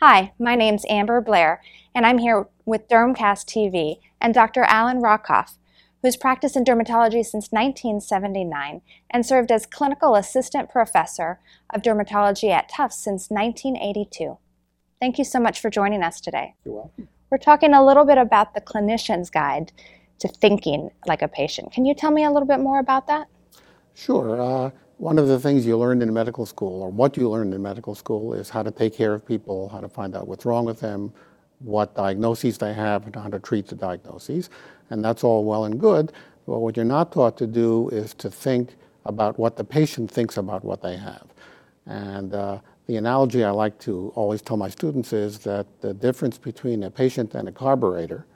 Hi, my name's Amber Blair, and I'm here with Dermcast TV and Dr. Alan Rockoff, who's practiced in dermatology since 1979 and served as clinical assistant professor of dermatology at Tufts since 1982. Thank you so much for joining us today. You're welcome. We're talking a little bit about the clinician's guide to thinking like a patient. Can you tell me a little bit more about that? Sure. Uh, one of the things you learned in medical school, or what you learned in medical school, is how to take care of people, how to find out what's wrong with them, what diagnoses they have, and how to treat the diagnoses. And that's all well and good. But what you're not taught to do is to think about what the patient thinks about what they have. And uh, the analogy I like to always tell my students is that the difference between a patient and a carburetor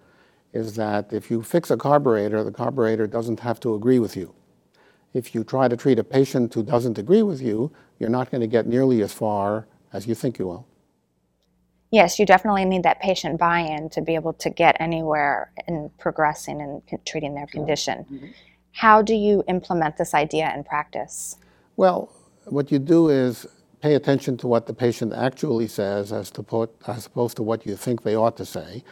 is that if you fix a carburetor, the carburetor doesn't have to agree with you if you try to treat a patient who doesn't agree with you, you're not going to get nearly as far as you think you will. Yes, you definitely need that patient buy in to be able to get anywhere in progressing and treating their condition. Mm-hmm. How do you implement this idea in practice? Well, what you do is pay attention to what the patient actually says as, to put, as opposed to what you think they ought to say.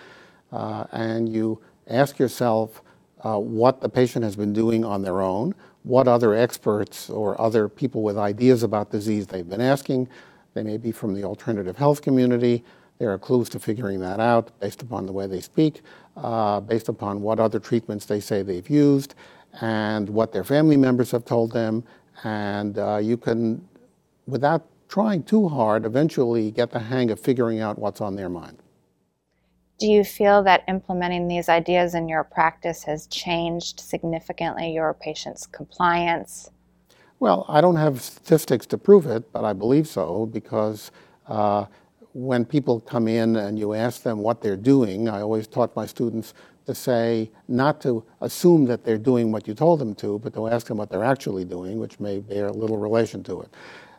Uh, and you ask yourself what the patient has been doing on their own, what other experts or other people with ideas about disease they've been asking. They may be from the alternative health community. There are clues to figuring that out based upon the way they speak, uh, based upon what other treatments they say they've used, and what their family members have told them. And uh, you can, without trying too hard, eventually get the hang of figuring out what's on their mind. Do you feel that implementing these ideas in your practice has changed significantly your patient's compliance? Well, I don't have statistics to prove it, but I believe so because uh, when people come in and you ask them what they're doing, I always taught my students to say not to assume that they're doing what you told them to, but to ask them what they're actually doing, which may bear little relation to it.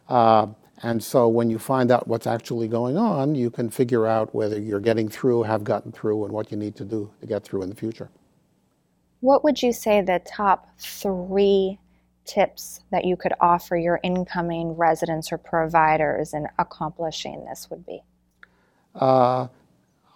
Uh, and so when you find out what's actually going on, you can figure out whether you're getting through, have gotten through, and what you need to do to get through in the future. What would you say the top three tips that you could offer your incoming residents or providers in accomplishing this would be? Uh,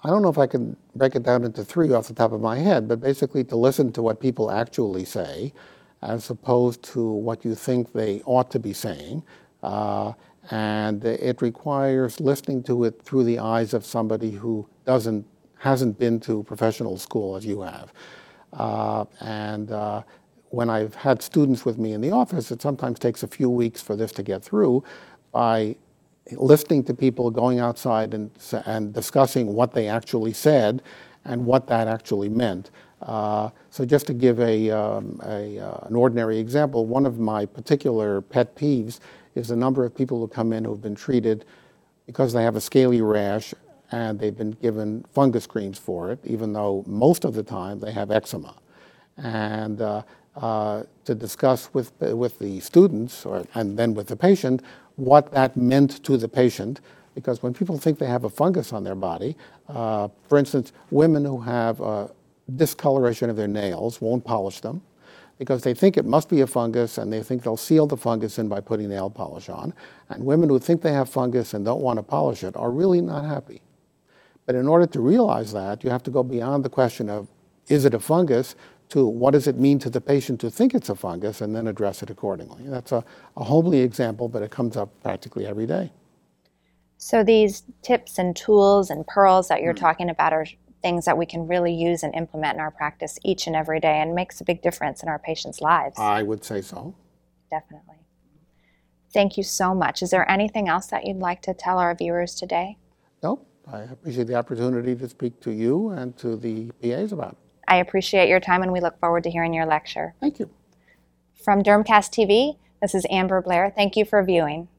I don't know if I can break it down into three off the top of my head, but basically to listen to what people actually say as opposed to what you think they ought to be saying. Uh, and it requires listening to it through the eyes of somebody who doesn't hasn't been to professional school as you have. Uh, and uh, when I've had students with me in the office, it sometimes takes a few weeks for this to get through by listening to people going outside and, and discussing what they actually said and what that actually meant. Uh, so just to give a, um, uh, an ordinary example, one of my particular pet peeves is the number of people who come in who've been treated because they have a scaly rash and they've been given fungus creams for it, even though most of the time they have eczema. And uh, to discuss with, with the students or, and then with the patient what that meant to the patient, because when people think they have a fungus on their body, uh, for instance, women who have a discoloration of their nails won't polish them because they think it must be a fungus and they think they'll seal the fungus in by putting nail polish on. And women who think they have fungus and don't want to polish it are really not happy. But in order to realize that, you have to go beyond the question of is it a fungus to what does it mean to the patient to think it's a fungus and then address it accordingly. That's a, a homely example, but it comes up practically every day. So these tips and tools and pearls that you're mm. talking about are things that we can really use and implement in our practice each and every day and makes a big difference in our patients' lives. I would say so. Definitely. Thank you so much. Is there anything else that you'd like to tell our viewers today? Nope. I appreciate the opportunity to speak to you and to the PAs about it. I appreciate your time and we look forward to hearing your lecture. Thank you. From Dermcast TV, this is Amber Blair. Thank you for viewing.